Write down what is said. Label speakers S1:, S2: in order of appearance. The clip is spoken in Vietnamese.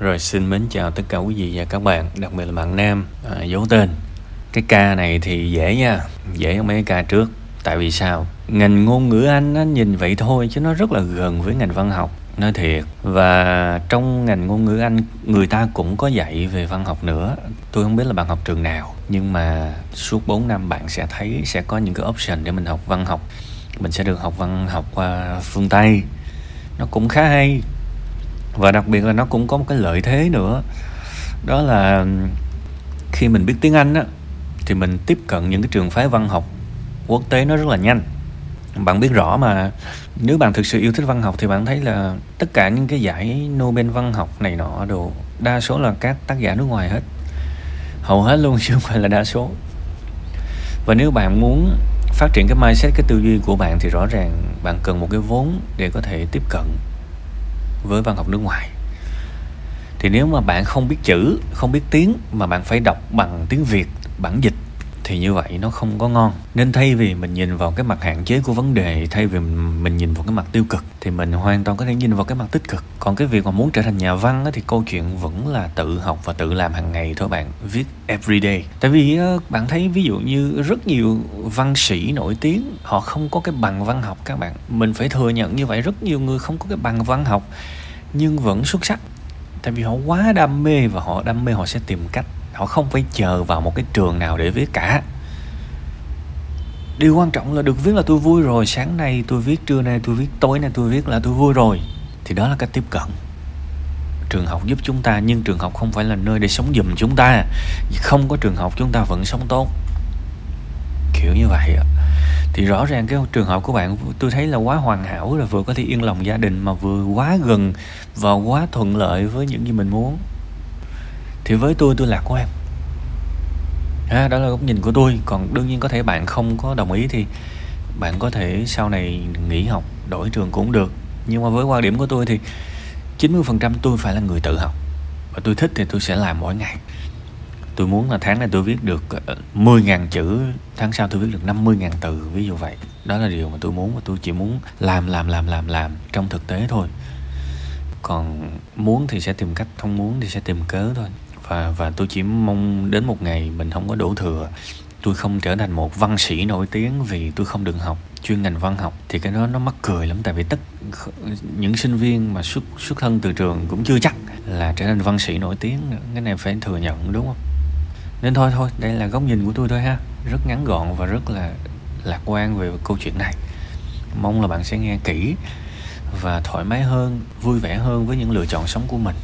S1: Rồi xin mến chào tất cả quý vị và các bạn, đặc biệt là bạn nam à, giấu tên. Cái ca này thì dễ nha, dễ hơn mấy cái ca trước. Tại vì sao? Ngành ngôn ngữ Anh nó nhìn vậy thôi chứ nó rất là gần với ngành văn học nói thiệt và trong ngành ngôn ngữ anh người ta cũng có dạy về văn học nữa tôi không biết là bạn học trường nào nhưng mà suốt 4 năm bạn sẽ thấy sẽ có những cái option để mình học văn học mình sẽ được học văn học qua phương tây nó cũng khá hay và đặc biệt là nó cũng có một cái lợi thế nữa. Đó là khi mình biết tiếng anh á, thì mình tiếp cận những cái trường phái văn học quốc tế nó rất là nhanh. Bạn biết rõ mà, nếu bạn thực sự yêu thích văn học thì bạn thấy là tất cả những cái giải Nobel văn học này nọ đồ, đa số là các tác giả nước ngoài hết. Hầu hết luôn, chứ không phải là đa số. Và nếu bạn muốn phát triển cái mindset, cái tư duy của bạn thì rõ ràng bạn cần một cái vốn để có thể tiếp cận với văn học nước ngoài. Thì nếu mà bạn không biết chữ, không biết tiếng mà bạn phải đọc bằng tiếng việt, bản dịch thì như vậy nó không có ngon. Nên thay vì mình nhìn vào cái mặt hạn chế của vấn đề, thay vì mình nhìn vào cái mặt tiêu cực, thì mình hoàn toàn có thể nhìn vào cái mặt tích cực. Còn cái việc mà muốn trở thành nhà văn thì câu chuyện vẫn là tự học và tự làm hàng ngày thôi bạn, viết everyday tại vì bạn thấy ví dụ như rất nhiều văn sĩ nổi tiếng, họ không có cái bằng văn học các bạn. Mình phải thừa nhận như vậy, rất nhiều người không có cái bằng văn học, nhưng vẫn xuất sắc. Tại vì họ quá đam mê và họ đam mê họ sẽ tìm cách họ không phải chờ vào một cái trường nào để viết cả. Điều quan trọng là được viết là tôi vui rồi, sáng nay tôi viết, trưa nay tôi viết, tối nay tôi viết là tôi vui rồi. Thì đó là cách tiếp cận. Trường học giúp chúng ta, nhưng trường học không phải là nơi để sống giùm chúng ta. Không có trường học chúng ta vẫn sống tốt. Kiểu như vậy thì rõ ràng cái trường hợp của bạn, tôi thấy là quá hoàn hảo là vừa có thể yên lòng gia đình mà vừa quá gần và quá thuận lợi với những gì mình muốn thì với tôi tôi lạc quan à, đó là góc nhìn của tôi. Còn đương nhiên có thể bạn không có đồng ý thì bạn có thể sau này nghỉ học đổi trường cũng được. Nhưng mà với quan điểm của tôi thì 90% tôi phải là người tự học. Và tôi thích thì tôi sẽ làm mỗi ngày. Tôi muốn là tháng này tôi viết được ờ, 10.000 chữ tháng sau tôi viết được 50.000 từ ví dụ vậy. Đó là điều mà tôi muốn và tôi chỉ muốn làm làm làm làm làm trong thực tế thôi. Còn muốn thì sẽ tìm cách không muốn thì sẽ tìm cớ thôi và và tôi chỉ mong đến một ngày mình không có đổ thừa. Tôi không trở thành một văn sĩ nổi tiếng vì tôi không được học chuyên ngành văn học. Thì cái đó nó mắc cười lắm, tại vì tất những sinh viên mà xuất xuất thân từ trường cũng chưa chắc là trở thành văn sĩ nổi tiếng nữa. Cái này phải thừa nhận, đúng không? Nên thôi thôi, đây là góc nhìn của tôi thôi ha. Rất ngắn gọn và rất là lạc quan về câu chuyện này. Mong là bạn sẽ nghe kỹ và thoải mái hơn, vui vẻ hơn với những lựa chọn sống của mình.